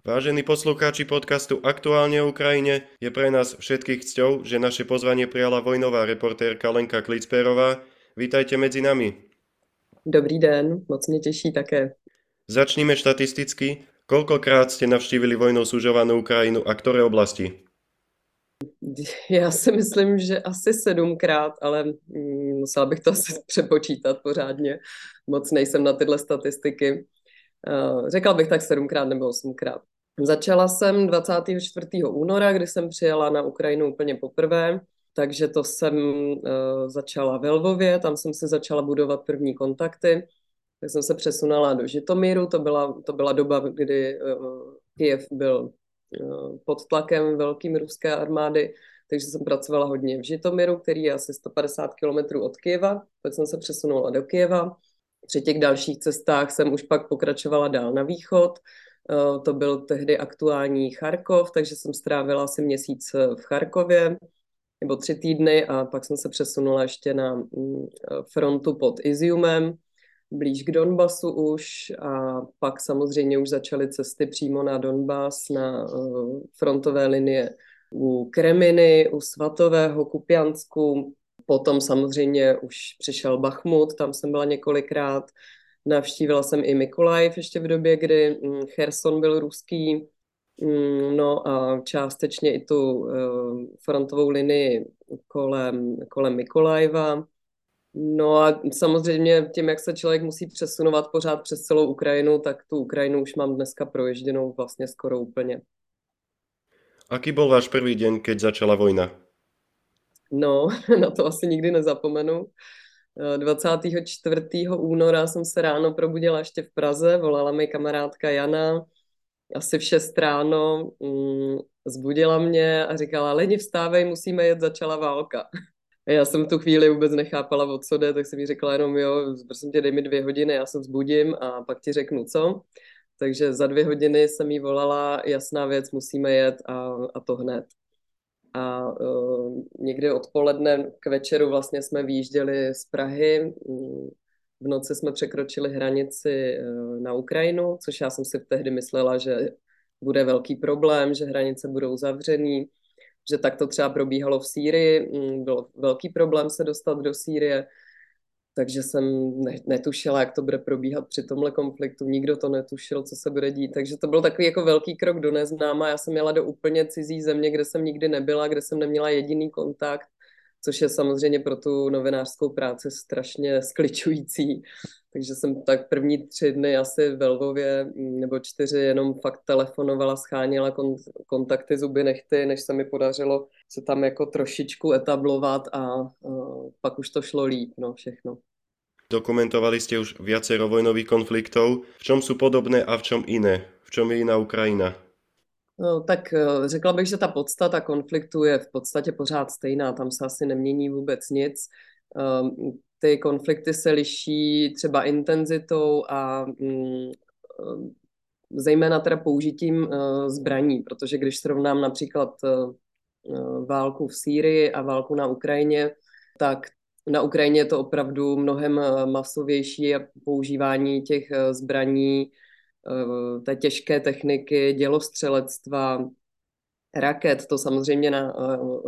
Vážení poslucháči podcastu Aktuálne o Ukrajine, je pre nás všetkých cťou, že naše pozvanie prijala vojnová reportérka Lenka Klicperová. Vítajte medzi nami. Dobrý den, moc mě těší také. Začníme štatisticky. Koľkokrát ste navštívili vojnou sužovanú Ukrajinu a ktoré oblasti? Já si myslím, že asi sedmkrát, ale mm, musela bych to asi přepočítat pořádně. Moc nejsem na tyhle statistiky. Uh, řekla bych tak sedmkrát nebo osmkrát. Začala jsem 24. února, kdy jsem přijela na Ukrajinu úplně poprvé, takže to jsem uh, začala ve Lvově, tam jsem si začala budovat první kontakty, tak jsem se přesunula do Žitomíru, to byla, to byla doba, kdy uh, Kiev byl pod tlakem velkým ruské armády, takže jsem pracovala hodně v Žitomíru, který je asi 150 km od Kieva, pak jsem se přesunula do Kieva, při těch dalších cestách jsem už pak pokračovala dál na východ, Eh, to byl tehdy aktuální Charkov, takže jsem strávila asi měsíc eh, v Charkově, nebo tři týdny a pak jsem se přesunula ještě na mm, eh, frontu pod Iziumem, blíž k Donbasu už a pak samozřejmě už začaly cesty přímo na Donbas, na frontové linie u Kreminy, u Svatového, Kupiansku, potom samozřejmě už přišel Bachmut, tam jsem byla několikrát, Navštívila jsem i Mikolajev ještě v době, kdy mm, Cherson byl ruský, mm, no a částečně i tu eh, frontovou linii kolem, kolem Mikolajeva. No a samozřejmě tím, jak se člověk musí přesunovat pořád přes celou Ukrajinu, tak tu Ukrajinu už mám dneska proježděnou vlastně skoro úplně. Aký byl váš první den, keď začala vojna? No, na to asi nikdy nezapomenu. 24. února jsem se ráno probudila ještě v Praze, volala mi kamarádka Jana, asi v 6 ráno, mm, zbudila mě a říkala, Leni, vstávej, musíme jet, začala válka. A já jsem tu chvíli vůbec nechápala, o co jde, tak jsem jí řekla jenom, jo, prosím tě, dej mi dvě hodiny, já se vzbudím a pak ti řeknu co. Takže za dvě hodiny jsem jí volala, jasná věc, musíme jet a, a to hned a uh, někdy odpoledne k večeru vlastně jsme výjížděli z Prahy. V noci jsme překročili hranici uh, na Ukrajinu, což já jsem si tehdy myslela, že bude velký problém, že hranice budou zavřený, že tak to třeba probíhalo v Sýrii. Byl velký problém se dostat do Sýrie takže jsem netušila, jak to bude probíhat při tomhle konfliktu. Nikdo to netušil, co se bude dít. Takže to byl takový jako velký krok do neznáma. Já jsem jela do úplně cizí země, kde jsem nikdy nebyla, kde jsem neměla jediný kontakt, což je samozřejmě pro tu novinářskou práci strašně skličující. Takže jsem tak první tři dny asi ve Lvově nebo čtyři jenom fakt telefonovala, scháněla kontakty zuby nechty, než se mi podařilo se tam jako trošičku etablovat a uh, pak už to šlo líp, no všechno. Dokumentovali jste už viacero vojnových konfliktů. V čem jsou podobné a v čem jiné? V čem je jiná Ukrajina? No, tak uh, řekla bych, že ta podstata konfliktu je v podstatě pořád stejná. Tam se asi nemění vůbec nic. Um, ty konflikty se liší třeba intenzitou a um, zejména teda použitím uh, zbraní, protože když srovnám například válku v Sýrii a válku na Ukrajině, tak na Ukrajině je to opravdu mnohem masovější a používání těch zbraní, té těžké techniky, dělostřelectva, raket. To samozřejmě na,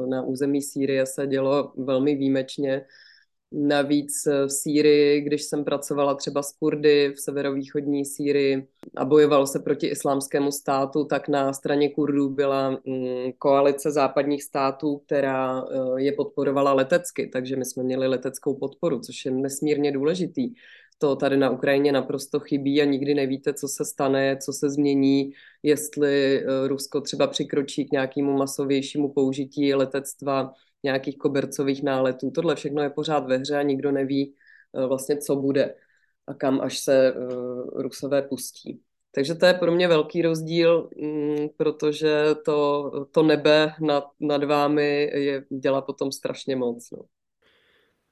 na území Sýrie se dělo velmi výjimečně Navíc v Sýrii, když jsem pracovala třeba s Kurdy v severovýchodní Sýrii a bojovalo se proti islámskému státu, tak na straně Kurdů byla mm, koalice západních států, která eh, je podporovala letecky, takže my jsme měli leteckou podporu, což je nesmírně důležitý. To tady na Ukrajině naprosto chybí a nikdy nevíte, co se stane, co se změní, jestli eh, Rusko třeba přikročí k nějakému masovějšímu použití letectva nějakých kobercových náletů. Tohle všechno je pořád ve hře a nikdo neví eh, vlastně, co bude a kam až se uh, Rusové pustí. Takže to je pro mě velký rozdíl, mm, protože to, to nebe nad, nad vámi je, dělá potom strašně moc. No.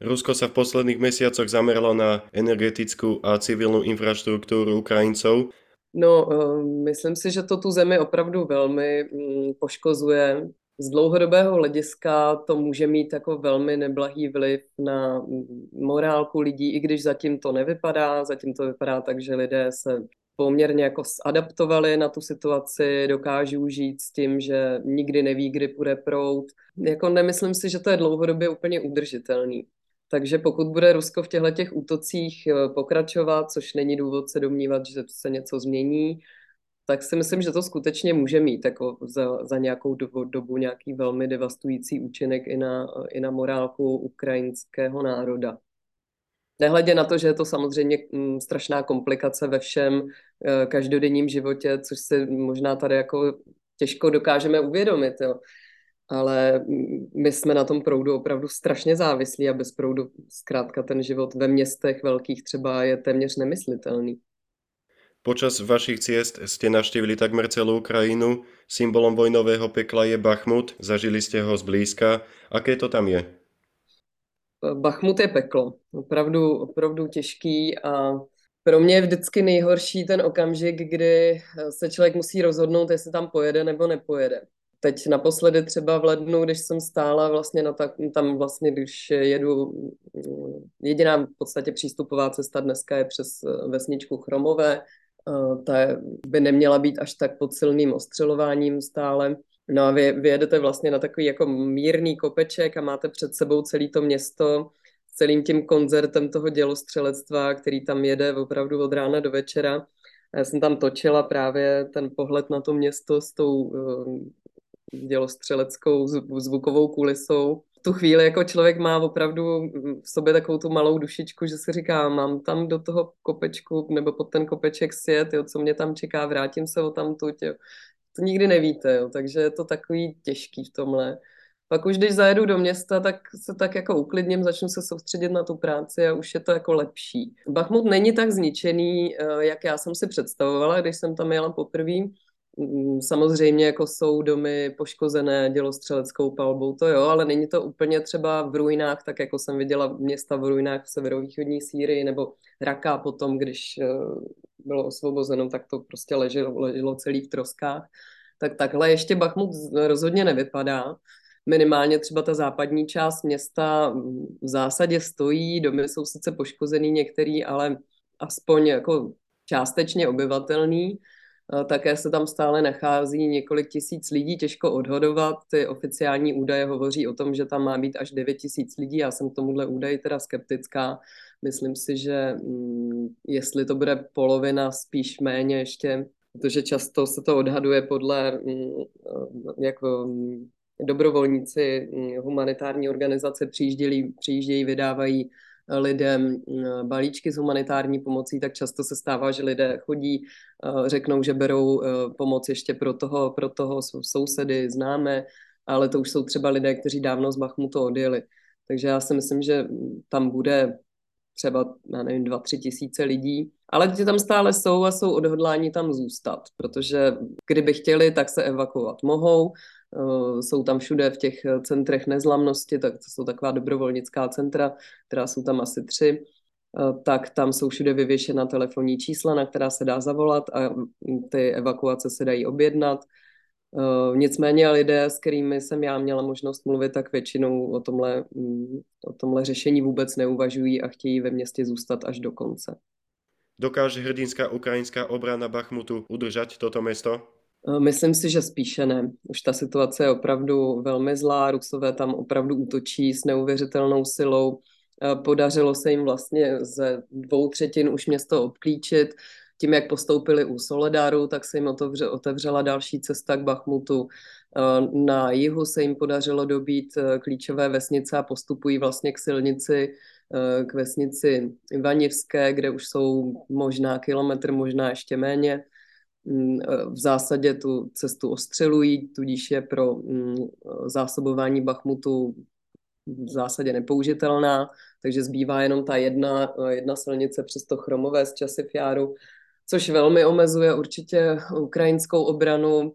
Rusko sa v posledných mesiacoch zameralo na energetickú a civilnú infraštruktúru Ukrajincov. No, eh, myslím si, že to tu zemi opravdu velmi mm, poškozuje z dlouhodobého hlediska to může mít jako velmi neblahý vliv na morálku lidí, i když zatím to nevypadá, zatím to vypadá tak, že lidé se poměrně jako adaptovali na tu situaci, dokážou žít s tím, že nikdy neví, kdy půjde prout. Jako nemyslím si, že to je dlouhodobě úplně udržitelný. Takže pokud bude Rusko v těchto těch útocích eh, pokračovat, což není důvod se domnívat, že se něco změní, tak si myslím, že to skutečně může mít jako za, za nějakou dobu, dobu nějaký velmi devastující účinek i na, i na morálku ukrajinského národa. Nehledě na to, že je to samozřejmě mm, strašná komplikace ve všem eh, každodenním životě, což si možná tady jako těžko dokážeme uvědomit, jo. Ale my jsme na tom proudu opravdu strašně závislí a bez proudu zkrátka ten život ve městech velkých třeba je téměř nemyslitelný. Počas vašich ciest ste navštívili takmer celú Ukrajinu. Symbolom vojnového pekla je Bachmut. Zažili ste ho zblízka. Aké to tam je? Bachmut je peklo. Opravdu, opravdu těžký a pro mě je vždycky nejhorší ten okamžik, kdy se člověk musí rozhodnout, jestli tam pojede nebo nepojede. Teď naposledy třeba v lednu, když jsem stála vlastně na tak, tam vlastně, když jedu, jediná v podstatě přístupová cesta dneska je přes vesničku Chromové, ta by neměla být až tak pod silným ostřelováním stále. No a vy, vyjedete vlastně na takový jako mírný kopeček a máte před sebou celé to město s celým tím koncertem toho dělostřelectva, který tam jede opravdu od rána do večera. Já jsem tam točila právě ten pohled na to město s tou uh, dělostřeleckou zvukovou kulisou tu chvíli jako člověk má opravdu v sobě takovou tu malou dušičku, že si říká, mám tam do toho kopečku nebo pod ten kopeček sjet, jo, co mě tam čeká, vrátím se o tam tuť, jo. To nikdy nevíte, jo, takže je to takový těžký v tomhle. Pak už když zajedu do města, tak se tak jako uklidním, začnu se soustředit na tu práci a už je to jako lepší. Bachmut není tak zničený, eh, jak já jsem si představovala, když jsem tam jela poprvé samozřejmě jako jsou domy poškozené dělostřeleckou palbou, to jo, ale není to úplně třeba v ruinách, tak jako jsem viděla města v ruinách v severovýchodní Sýrii nebo Raka potom, když eh, bylo osvobozeno, tak to prostě leželo, leželo celý v troskách. Tak takhle ještě Bachmut rozhodně nevypadá. Minimálně třeba ta západní část města v zásadě stojí, domy jsou sice poškozený některý, ale aspoň jako částečně obyvatelný. Také se tam stále nachází několik tisíc lidí, těžko odhodovat. Ty oficiální údaje hovoří o tom, že tam má být až 9 tisíc lidí. Já jsem k tomuhle údaji teda skeptická. Myslím si, že mm, jestli to bude polovina, spíš méně ještě, protože často se to odhaduje podle mm, jako mm, dobrovolníci humanitární organizace přijíždějí, přijíždějí vydávají lidem eh, balíčky s humanitární pomocí, tak často se stává, že lidé chodí, eh, řeknou, že berou eh, pomoc ještě pro toho, pro toho sousedy, známe, ale to už jsou třeba lidé, kteří dávno z Bachmutu odjeli. Takže já si myslím, že tam bude třeba, já nevím, dva, tři tisíce lidí, ale ti tam stále jsou a jsou odhodláni tam zůstat, protože kdyby chtěli, tak se evakuovat mohou, Eh, jsou tam všude v těch centrech nezlamnosti, tak to jsou taková dobrovolnická centra, která jsou tam asi tři, eh, tak tam jsou všude vyvěšena telefonní čísla, na která se dá zavolat a ty evakuace se dají objednat. Nicméně lidé, s kterými jsem já měla možnost mluvit, tak většinou o tomhle, mm, o tomhle řešení vůbec neuvažují a chtějí ve městě zůstat až do konce. Dokáže hrdinská ukrajinská obrana Bachmutu udržet toto město? Eh, myslím si, že spíše ne. Už ta situace je opravdu velmi zlá, Rusové tam opravdu útočí s neuvěřitelnou silou. Eh, podařilo se jim vlastně ze dvou třetin už město obklíčit. Tím, jak postoupili u Soledaru, tak se jim otevře, otevřela další cesta k Bachmutu. Eh, na jihu se jim podařilo dobít klíčové vesnice a postupují vlastně k silnici, k vesnici Ivanivské, kde už jsou možná kilometr, možná ještě méně Mm, v zásadě tu cestu ostřelují, tudíž je pro mm, zásobování Bachmutu v zásadě nepoužitelná, takže zbývá jenom ta jedna, jedna silnice přes to chromové z Časifjáru, což velmi omezuje určitě ukrajinskou obranu.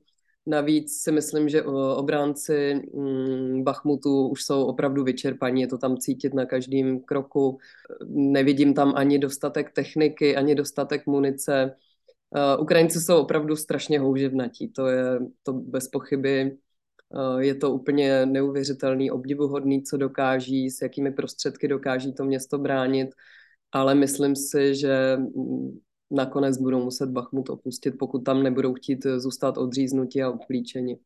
Navíc si myslím, že obránci mm, Bachmutu už jsou opravdu vyčerpaní, je to tam cítit na každém kroku. Nevidím tam ani dostatek techniky, ani dostatek munice Uh, Ukrajinci jsou opravdu strašně houževnatí, to je to bez pochyby. Uh, je to úplně neuvěřitelný, obdivuhodný, co dokáží, s jakými prostředky dokáží to město bránit, ale myslím si, že mm, nakonec budou muset Bachmut opustit, pokud tam nebudou chtít zůstat odříznutí a obklíčeni.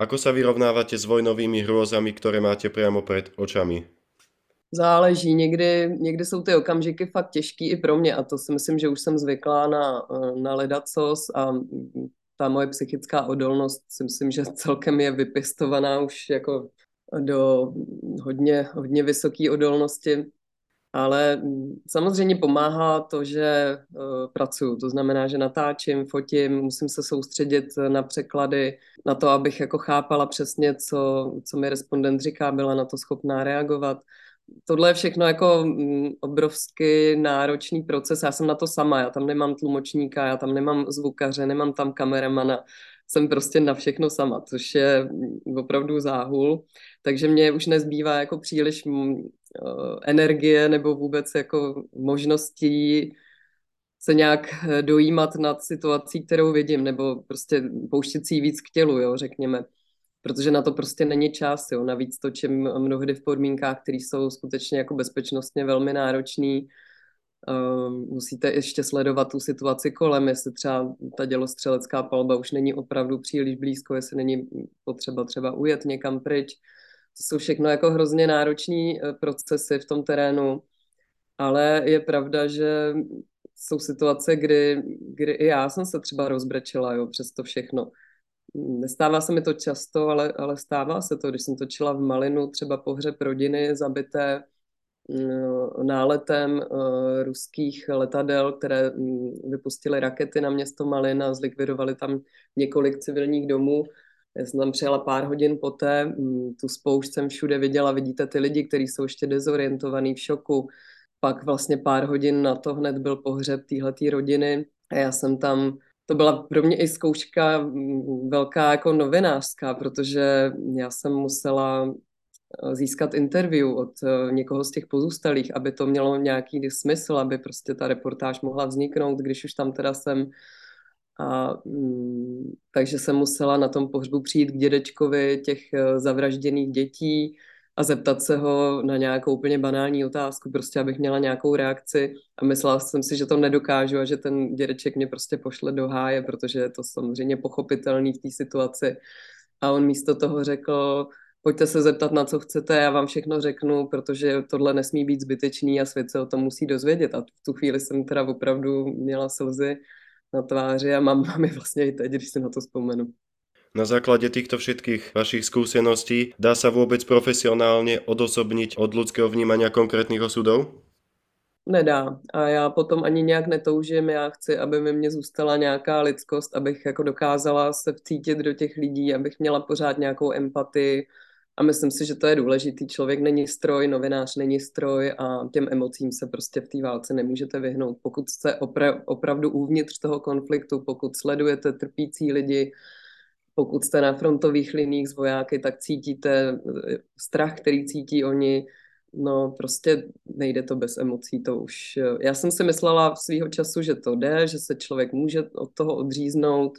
Ako sa vyrovnávate s vojnovými hrôzami, ktoré máte priamo před očami? Záleží, někdy, někdy jsou ty okamžiky fakt těžký i pro mě a to si myslím, že už jsem zvyklá na, na ledacos a ta moje psychická odolnost si myslím, že celkem je vypěstovaná už jako do hodně, hodně vysoké odolnosti. Ale samozřejmě pomáhá to, že uh, pracuju. To znamená, že natáčím, fotím, musím se soustředit na překlady, na to, abych jako chápala přesně, co, co mi respondent říká, byla na to schopná reagovat tohle je všechno jako mm, obrovský náročný proces. Já jsem na to sama, já tam nemám tlumočníka, já tam nemám zvukaře, nemám tam kameramana, jsem prostě na všechno sama, což je mm, opravdu záhul. Takže mě už nezbývá jako příliš mm, eh, energie nebo vůbec jako možností se nějak eh, dojímat nad situací, kterou vidím, nebo prostě pouštět si víc k tělu, jo, řekněme protože na to prostě není čas. Jo. Navíc točím mnohdy v podmínkách, které jsou skutečně jako bezpečnostně velmi náročné. Uh, musíte ještě sledovat tu situaci kolem, jestli třeba ta dělostřelecká palba už není opravdu příliš blízko, jestli není potřeba třeba ujet někam pryč. To jsou všechno jako hrozně náročné eh, procesy v tom terénu, ale je pravda, že jsou situace, kdy, kdy i já jsem se třeba rozbrečela jo, přes to všechno. Nestává se mi to často, ale, ale stává se to, když jsem točila v Malinu třeba pohřeb rodiny zabité mm, náletem uh, ruských letadel, které um, vypustily rakety na město Malin a zlikvidovali tam několik civilních domů. Já jsem tam přijela pár hodin poté, um, tu spoušť jsem všude viděla, vidíte ty lidi, kteří jsou ještě dezorientovaní v šoku. Pak vlastně pár hodin na to hned byl pohřeb téhleté rodiny a já jsem tam to byla pro mě i zkouška mm, velká jako novinářská, protože já jsem musela eh, získat interview od eh, někoho z těch pozůstalých, aby to mělo nějaký smysl, aby prostě ta reportáž mohla vzniknout, když už tam teda jsem. A, mm, takže jsem musela na tom pohřbu přijít k dědečkovi těch eh, zavražděných dětí, a zeptat se ho na nějakou úplně banální otázku, prostě abych měla nějakou reakci a myslela jsem si, že to nedokážu a že ten dědeček mě prostě pošle do háje, protože je to samozřejmě pochopitelný v té situaci. A on místo toho řekl, pojďte se zeptat na co chcete, já vám všechno řeknu, protože tohle nesmí být zbytečný a svět se o tom musí dozvědět. A v tu chvíli jsem teda opravdu měla slzy na tváři a mám, mám je vlastně i teď, když si na to vzpomenu. Na základe týchto všetkých vašich skúseností dá sa vôbec profesionálne odosobniť od ľudského vnímania konkrétnych osudov? Nedá. A já potom ani nějak netoužím. Já chci, aby mi mě zůstala nějaká lidskost, abych jako dokázala se vcítit do těch lidí, abych měla pořád nějakou empatii. A myslím si, že to je důležitý. Člověk není stroj, novinář není stroj a těm emocím se prostě v té válce nemůžete vyhnout. Pokud jste opra- opravdu uvnitř toho konfliktu, pokud sledujete trpící lidi, pokud jste na frontových liních s vojáky, tak cítíte eh, strach, který cítí oni. No prostě nejde to bez emocí, to už... Eh, já jsem si myslela v svýho času, že to jde, že se člověk může od toho odříznout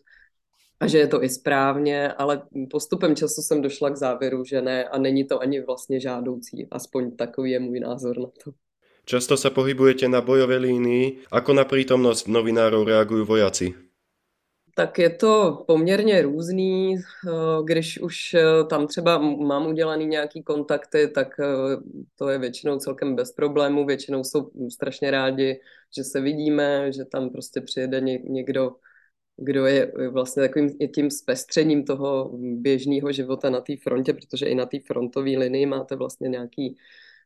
a že je to i správně, ale postupem času jsem došla k závěru, že ne a není to ani vlastně žádoucí. Aspoň takový je můj názor na to. Často sa pohybujete na bojové línii. Ako na prítomnosť novinárov reagujú vojaci? tak je to poměrně různý. Eh, když už eh, tam třeba mám udělaný nějaký kontakty, tak eh, to je většinou celkem bez problémů. Většinou jsou strašně rádi, že se vidíme, že tam prostě přijede někdo, kdo je vlastně takovým tím zpestřením toho běžného života na té frontě, protože i na té frontové linii máte vlastně nějaký,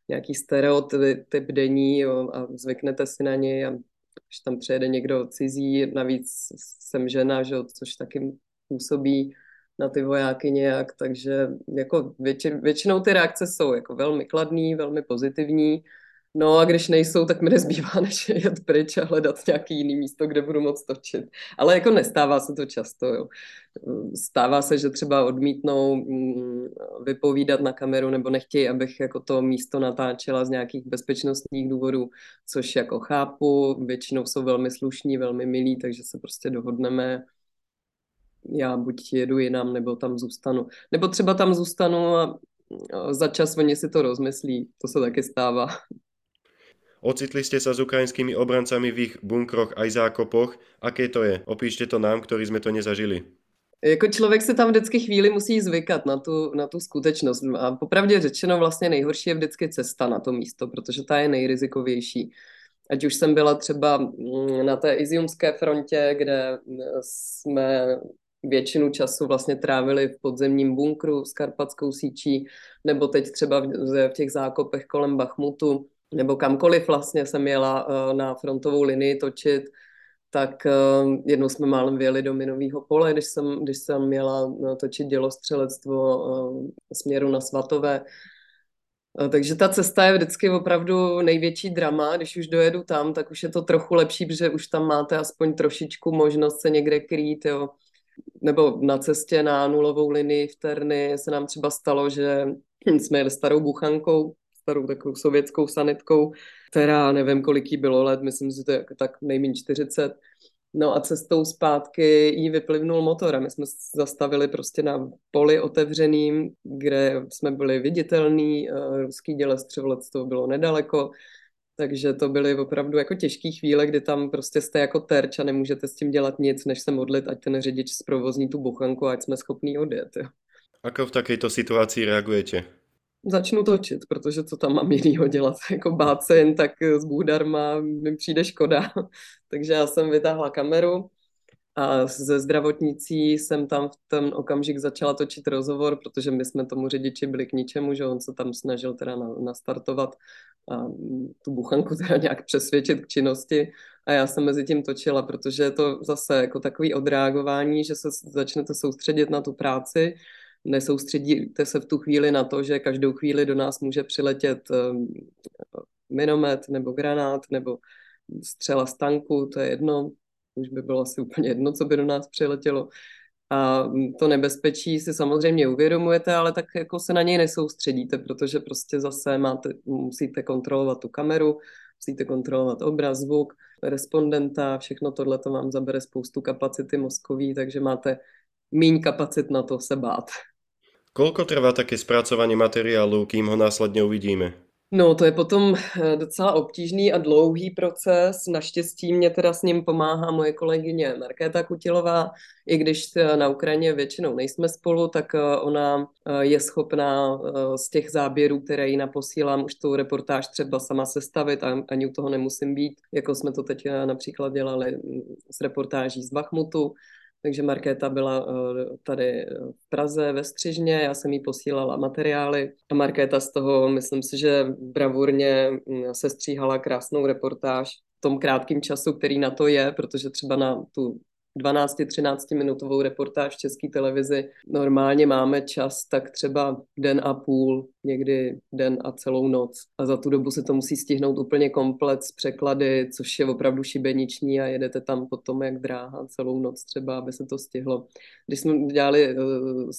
nějaký stereotyp denní jo, a zvyknete si na něj a když tam přijede někdo cizí, navíc jsem žena, že, což taky působí na ty vojáky nějak, takže jako většin, většinou ty reakce jsou jako velmi kladný, velmi pozitivní, No a když nejsou, tak mi nezbývá, než jet pryč a hledat nějaký jiný místo, kde budu moc točit. Ale jako nestává se to často, jo. Stává se, že třeba odmítnou mm, vypovídat na kameru nebo nechtějí, abych jako to místo natáčela z nějakých bezpečnostních důvodů, což jako chápu. Většinou jsou velmi slušní, velmi milí, takže se prostě dohodneme já buď jedu jinam, nebo tam zůstanu. Nebo třeba tam zůstanu a za čas oni si to rozmyslí. To se taky stává. Ocitli ste sa s ukrajinskými obrancami v ich bunkroch aj zákopoch. Aké to je? Opíšte to nám, ktorí sme to nezažili. Jako člověk se tam vždycky chvíli musí zvykat na tu, na tu skutečnost. A popravdě řečeno vlastně nejhorší je vždycky cesta na to místo, protože ta je nejrizikovější. Ať už jsem byla třeba mm, na té Iziumské frontě, kde jsme většinu času vlastně trávili v podzemním bunkru s karpatskou síčí, nebo teď třeba v těch zákopech kolem Bachmutu, nebo kamkoliv vlastně jsem jela eh, na frontovou linii točit, tak eh, jednou jsme málem vyjeli do minového pole, když jsem, když jsem měla eh, točit dělostřelectvo směru na Svatové. Takže ta cesta je vždycky opravdu největší drama. Když už dojedu tam, tak už je to trochu lepší, protože už tam máte aspoň trošičku možnost se někde krýt. Jo nebo na cestě na nulovou linii v Terny se nám třeba stalo, že jsme jeli starou buchankou, starou takovou sovětskou sanitkou, která nevím, kolik jí bylo let, myslím, že to je tak nejméně 40. No a cestou zpátky jí vyplivnul motor a my jsme zastavili prostě na poli otevřeným, kde jsme byli viditelní, eh, ruský dělestřevelectvo bylo nedaleko, takže to byly opravdu jako těžké chvíle, kdy tam prostě jste jako terč a nemůžete s tím dělat nic, než se modlit, ať ten řidič zprovozní tu buchanku, ať jsme schopní odjet. Jo. Ako v takejto situaci reagujete? Začnu točit, protože co tam mám jinýho dělat, jako bát se jen tak z Bůh darma, mi přijde škoda. Takže já jsem vytáhla kameru, a ze zdravotnicí jsem tam v ten okamžik začala točit rozhovor, protože my jsme tomu řidiči byli k ničemu, že on se tam snažil teda nastartovat a tu buchanku teda nějak přesvědčit k činnosti. A já jsem mezi tím točila, protože je to zase jako takový odreagování, že se začnete soustředit na tu práci, nesoustředíte se v tu chvíli na to, že každou chvíli do nás může přiletět ehm, minomet nebo granát nebo střela z tanku, to je jedno, už by bylo asi úplně jedno, co by do nás přiletělo. A to nebezpečí si samozřejmě uvědomujete, ale tak jako se na něj nesoustředíte, protože prostě zase máte, musíte kontrolovat tu kameru, musíte kontrolovat obraz, zvuk, respondenta, všechno tohle to vám zabere spoustu kapacity mozkový, takže máte míň kapacit na to se bát. Koľko trvá také spracovanie materiálu, kým ho následně uvidíme? No, to je potom eh, docela obtížný a dlouhý proces. Naštěstí mě teda s ním pomáhá moje kolegyně Markéta Kutilová. I když na Ukrajině většinou nejsme spolu, tak eh, ona eh, je schopná z těch záběrů, které jí naposílám, už tu reportáž třeba sama sestavit a ani u toho nemusím být, jako jsme to teď například dělali mm, s reportáží z Bachmutu takže Markéta byla eh, tady v Praze ve Střižně, já jsem jí posílala materiály. A Markéta z toho, myslím si, že bravurně mm, se stříhala krásnou reportáž v tom krátkém času, který na to je, protože třeba na tu 12-13 minutovou reportáž v české televizi. Normálně máme čas tak třeba den a půl, někdy den a celou noc. A za tu dobu se to musí stihnout úplně komplet z překlady, což je opravdu šibeniční a jedete tam potom jak dráha celou noc třeba, aby se to stihlo. Když jsme dělali uh,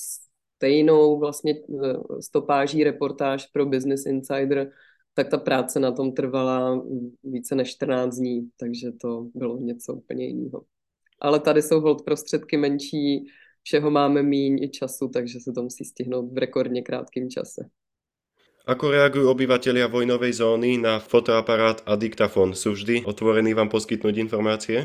stejnou vlastně uh, stopáží reportáž pro Business Insider, tak ta práce na tom trvala více než 14 dní, takže to bylo něco úplně jiného ale tady jsou hold prostředky menší, všeho máme míň i času, takže se to musí stihnout v rekordně krátkém čase. Ako reagujú obyvatelia vojnovej zóny na fotoaparát a diktafon? Sú vždy otvorení vám poskytnout informácie?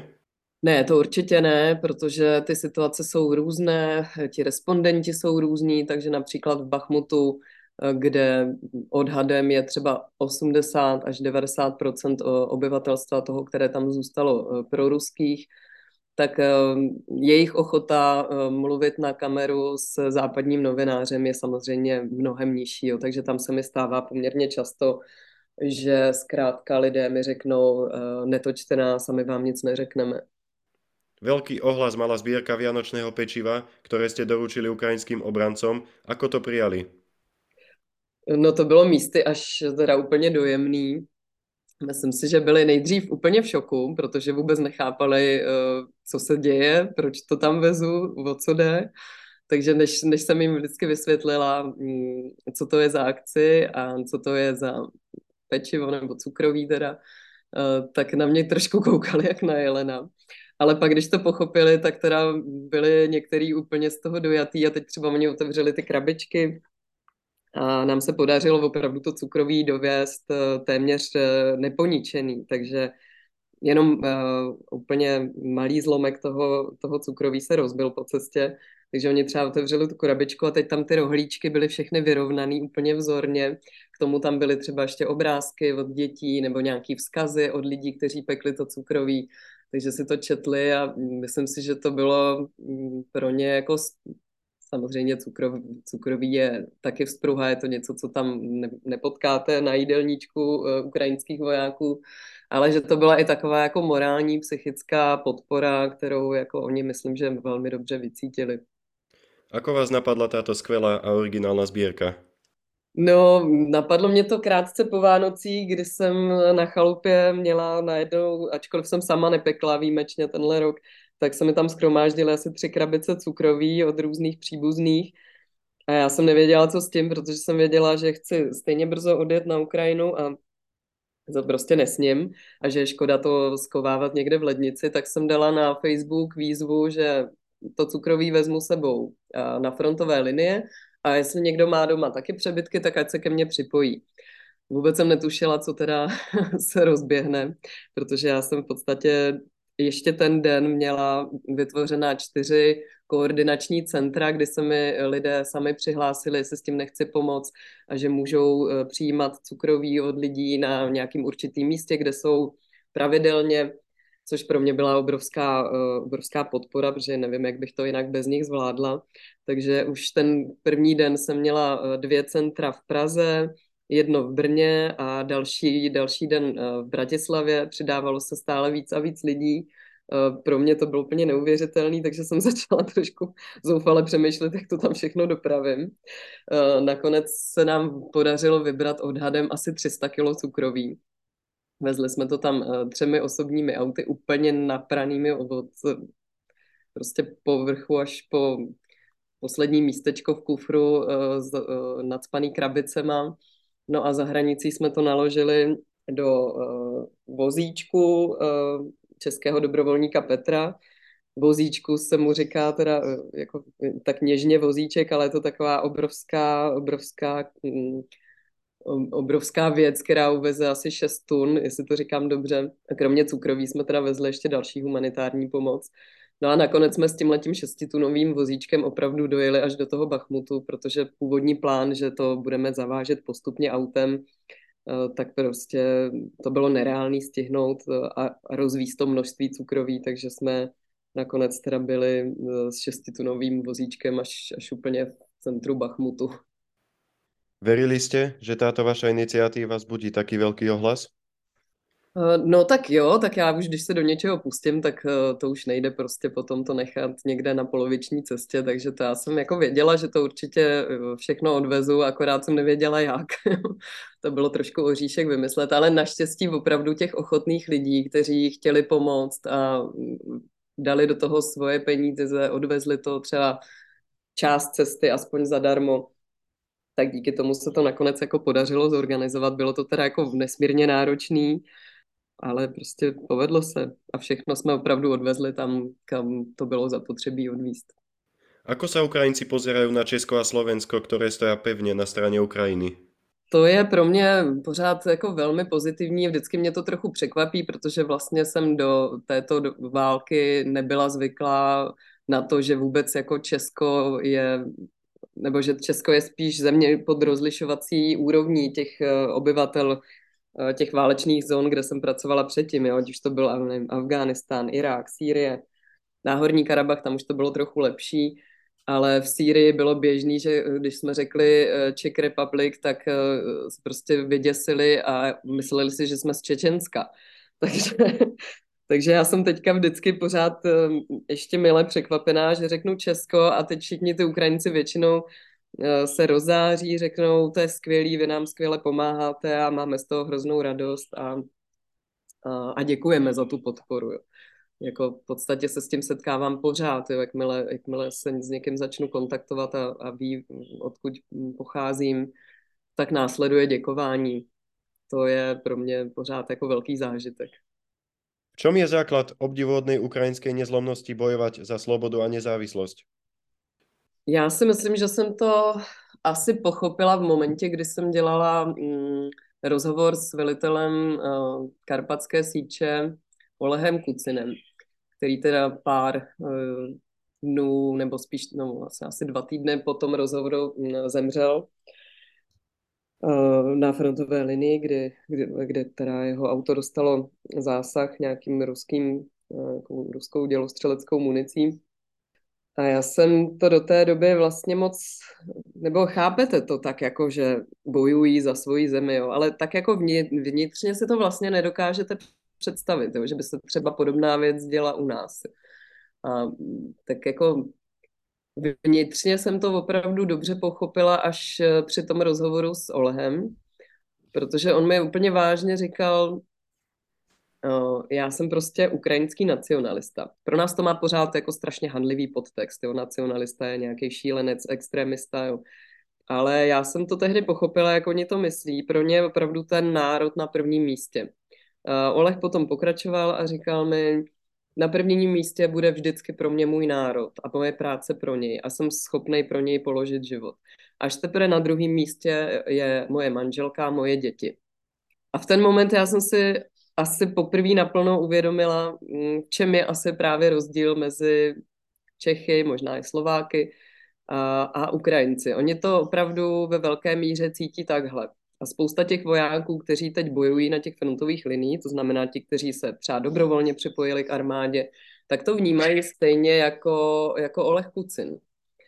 Ne, to určitě ne, protože ty situace jsou různé, ti respondenti jsou různí, takže například v Bachmutu, kde odhadem je třeba 80 až 90% obyvatelstva toho, které tam zůstalo proruských, tak ehm, jejich ochota ehm, mluvit na kameru s západním novinářem je samozřejmě mnohem nižší, jo. takže tam se mi stává poměrně často, že zkrátka lidé mi řeknou, ehm, netočte nás a my vám nic neřekneme. Velký ohlas mala sbírka vianočného pečiva, které jste doručili ukrajinským obrancom. Ako to přijali? No to bylo místy až teda úplně dojemný. Myslím si, že byli nejdřív úplně v šoku, protože vůbec nechápali, eh, co se děje, proč to tam vezu, o co jde. Takže než, než jsem jim vždycky vysvětlila, mm, co to je za akci a co to je za pečivo nebo cukroví teda, eh, tak na mě trošku koukali jak na Jelena. Ale pak, když to pochopili, tak teda byli některý úplně z toho dojatý a teď třeba oni otevřeli ty krabičky A nám se podařilo opravdu to cukroví dovést téměř neponičený, takže jenom uh, úplně malý zlomek toho, toho cukroví se rozbil po cestě, takže oni třeba otevřeli tu krabičku a teď tam ty rohlíčky byly všechny vyrovnaný úplně vzorně. K tomu tam byly třeba ještě obrázky od dětí nebo nějaký vzkazy od lidí, kteří pekli to cukroví. Takže si to četli a myslím si, že to bylo mm, pro ně jako Samozřejmě cukrov, cukroví je taky vzpruha, je to něco, co tam ne, nepotkáte na jídelníčku uh, ukrajinských vojáků, ale že to byla i taková jako morální, psychická podpora, kterou jako oni myslím, že velmi dobře vycítili. Ako vás napadla táto skvělá a originální sbírka? No, napadlo mě to krátce po Vánocích, kdy jsem na chalupě měla najednou, ačkoliv jsem sama nepekla výjimečně tenhle rok, tak se mi tam schromáždily asi tři krabice cukroví od různých příbuzných. A já jsem nevěděla, co s tím, protože jsem věděla, že chci stejně brzo odjet na Ukrajinu a to prostě nesním a že je škoda to skovávat někde v lednici, tak jsem dala na Facebook výzvu, že to cukroví vezmu sebou na frontové linie a jestli někdo má doma taky přebytky, tak ať se ke mně připojí. Vůbec jsem netušila, co teda se rozběhne, protože já jsem v podstatě ještě ten den měla vytvořená čtyři koordinační centra, kdy se mi lidé sami přihlásili, jestli s tím nechci pomoct a že můžou eh, přijímat cukroví od lidí na nějakým určitým místě, kde jsou pravidelně, což pro mě byla obrovská, eh, obrovská podpora, protože nevím, jak bych to jinak bez nich zvládla. Takže už ten první den jsem měla eh, dvě centra v Praze, jedno v Brně a další, další den v Bratislavě. Přidávalo se stále víc a víc lidí Eh, pro mě to bylo úplně neuvěřitelný, takže jsem začala trošku zoufale přemýšlet, jak to tam všechno dopravím. Eh, nakonec se nám podařilo vybrat odhadem asi 300 kg cukroví. Vezli jsme to tam eh, třemi osobními auty, úplně napranými od prostě po vrchu až po poslední místečko v kufru s nadspaný krabicema. No a za hranicí jsme to naložili do vozíčku, českého dobrovolníka Petra. Vozíčku se mu říká teda eh, jako tak něžně vozíček, ale je to taková obrovská, obrovská mm, obrovská věc, která uveze asi 6 tun, jestli to říkám dobře. A kromě cukroví jsme teda vezli ještě další humanitární pomoc. No a nakonec jsme s tím letím šestitunovým vozíčkem opravdu dojeli až do toho Bachmutu, protože původní plán, že to budeme zavážet postupně autem, Eh, tak prostě to bylo nereálné stihnout eh, a rozvíst to množství cukroví, takže jsme nakonec teda byli eh, s šestitunovým vozíčkem až, až úplně v centru Bachmutu. Verili jste, že táto vaša iniciatíva zbudí taký velký ohlas? No tak jo, tak já už když se do něčeho pustím, tak to už nejde prostě potom to nechat někde na poloviční cestě, takže to já jsem jako věděla, že to určitě všechno odvezu, akorát jsem nevěděla jak. to bylo trošku oříšek vymyslet, ale naštěstí opravdu těch ochotných lidí, kteří chtěli pomoct a dali do toho svoje peníze, odvezli to třeba část cesty aspoň zadarmo, tak díky tomu se to nakonec jako podařilo zorganizovat. Bylo to teda jako nesmírně náročný, ale prostě povedlo se a všechno jsme opravdu odvezli tam, kam to bylo zapotřebí odvíst. Ako sa Ukrajinci pozerajú na Česko a Slovensko, ktoré stojí pevně na straně Ukrajiny? To je pro mě pořád jako velmi pozitivní. Vždycky mě to trochu překvapí, protože vlastně jsem do této války nebyla zvyklá na to, že vůbec jako Česko je, nebo že Česko je spíš země pod rozlišovací úrovní těch eh, obyvatel těch válečných zón, kde jsem pracovala předtím, jo, ať už to byl nevím, Afghánistán, Irák, Sýrie, Náhorní Karabach, tam už to bylo trochu lepší ale v Sýrii bylo běžný, že eh, když jsme řekli eh, Czech Republic, tak eh, se prostě vyděsili a mysleli si, že jsme z Čečenska. Takže, takže já jsem teďka vždycky pořád ještě milé překvapená, že řeknu Česko a teď všichni ty Ukrajinci většinou se rozáří, řeknou, to je skvělý, vy nám skvěle pomáháte a máme z toho hroznou radost a, a, a děkujeme za tu podporu. Jo jako v podstatě se s tím setkávám pořád, jo, jakmile, jakmile se s někým začnu kontaktovat a, a ví, odkud pocházím, tak následuje děkování. To je pro mě pořád jako velký zážitek. V čom je základ obdivodnej ukrajinské nezlomnosti bojovat za slobodu a nezávislost? Já si myslím, že jsem to asi pochopila v momentě, kdy jsem dělala mm, rozhovor s velitelem uh, Karpatské síče Olehem Kucinem, který teda pár uh, dnů, nebo spíš no, asi, asi dva týdny po tom rozhovoru mm, zemřel uh, na frontové linii, kdy, kdy, kde teda jeho auto dostalo zásah nějakým ruským, ruskou dělostřeleckou municí a já jsem to do té doby vlastně moc, nebo chápete to tak, jako že bojují za svoji zemi, jo, ale tak jako vnitřně si to vlastně nedokážete představit, jo, že by se třeba podobná věc děla u nás. A tak jako vnitřně jsem to opravdu dobře pochopila až při tom rozhovoru s Olehem, protože on mi úplně vážně říkal, já jsem prostě ukrajinský nacionalista. Pro nás to má pořád jako strašně handlivý podtext. Jo? Nacionalista je nějaký šílenec, extremista. Jo? Ale já jsem to tehdy pochopila, jak oni to myslí. Pro ně je opravdu ten národ na prvním místě. Uh, Oleh potom pokračoval a říkal mi, na prvním místě bude vždycky pro mě můj národ a moje práce pro něj a jsem schopný pro něj položit život. Až teprve na druhém místě je moje manželka a moje děti. A v ten moment já jsem si asi poprvé naplno uvědomila, mm, v čem je asi právě rozdíl mezi Čechy, možná i Slováky a, a Ukrajinci. Oni to opravdu ve velké míře cítí takhle. A spousta těch vojáků, kteří teď bojují na těch frontových liních, to znamená ti, kteří se třeba dobrovolně připojili k armádě, tak to vnímají stejně jako, jako Oleh Kucin.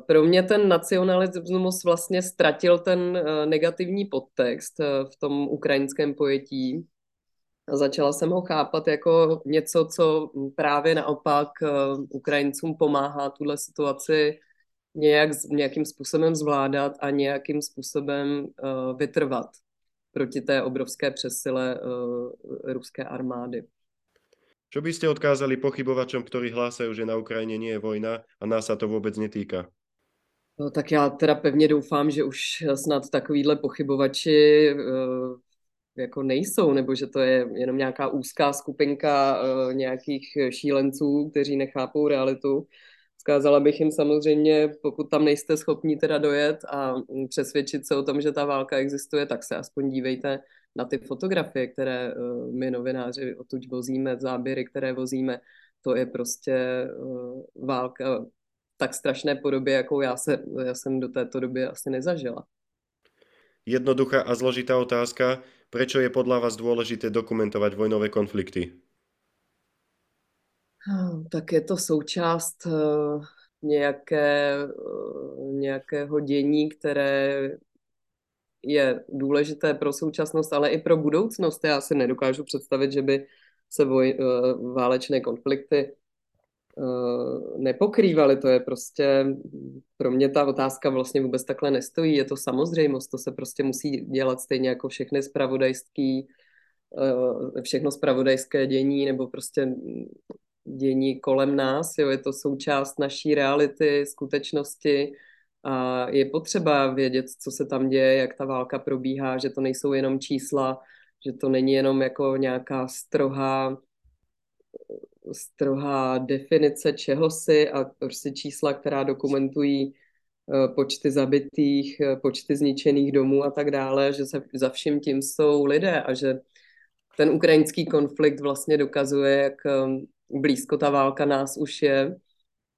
Pro mě ten nacionalismus vlastně ztratil ten eh, negativní podtext eh, v tom ukrajinském pojetí, Začala jsem ho chápat jako něco, co právě naopak eh, Ukrajincům pomáhá tuhle situaci nějak, nějakým způsobem zvládat a nějakým způsobem uh, vytrvat proti té obrovské přesile uh, ruské armády. Čo by ste odkázali pochybovačom, ktorí hlásajú, že na Ukrajině nie je vojna a nás sa to vůbec netýká? No, tak já teda pevně doufám, že už snad takovýhle pochybovači uh, jako nejsou, nebo že to je jenom nějaká úzká skupinka uh, nějakých šílenců, kteří nechápou realitu. Zkázala bych jim samozřejmě, pokud tam nejste schopni teda dojet a přesvědčit se o tom, že ta válka existuje, tak se aspoň dívejte na ty fotografie, které uh, my novináři odtud vozíme, záběry, které vozíme. To je prostě uh, válka tak strašné podobě, jakou já, se, já jsem do této doby asi nezažila. Jednoduchá a zložitá otázka. Prečo je podľa vás dôležité dokumentovať vojnové konflikty? Tak je to součást uh, nějaké, uh, nějakého dění, které je důležité pro současnost, ale i pro budoucnost. Já si nedokážu představit, že by se voj, uh, válečné konflikty uh, nepokrývaly. To je prostě, pro mě ta otázka vlastně vůbec takhle nestojí. Je to samozřejmost, to se prostě musí dělat stejně jako všechny spravodajský, uh, všechno spravodajské dění nebo prostě dění kolem nás. Jo, je to součást naší reality, skutečnosti a je potřeba vědět, co se tam děje, jak ta válka probíhá, že to nejsou jenom čísla, že to není jenom jako nějaká strohá strohá definice čehosi a prostě čísla, která dokumentují eh, počty zabitých, eh, počty zničených domů a tak dále, že se za vším tím jsou lidé a že ten ukrajinský konflikt vlastně dokazuje, jak eh, blízko ta válka nás už je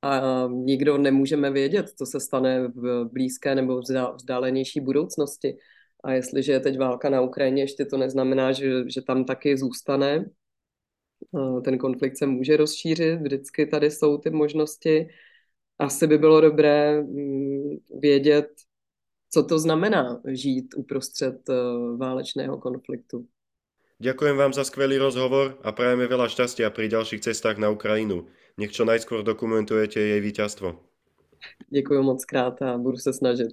a nikdo nemůžeme vědět, co se stane v blízké nebo vzdálenější budoucnosti. A jestliže je teď válka na Ukrajině, ještě to neznamená, že, že tam taky zůstane. Ten konflikt se může rozšířit, vždycky tady jsou ty možnosti. Asi by bylo dobré mm, vědět, co to znamená žít uprostřed e, válečného konfliktu. Ďakujem vám za skvelý rozhovor a prajeme veľa šťastia pri ďalších cestách na Ukrajinu. Nech čo najskôr dokumentujete jej víťazstvo. Děkuji moc krát a budu se snažit.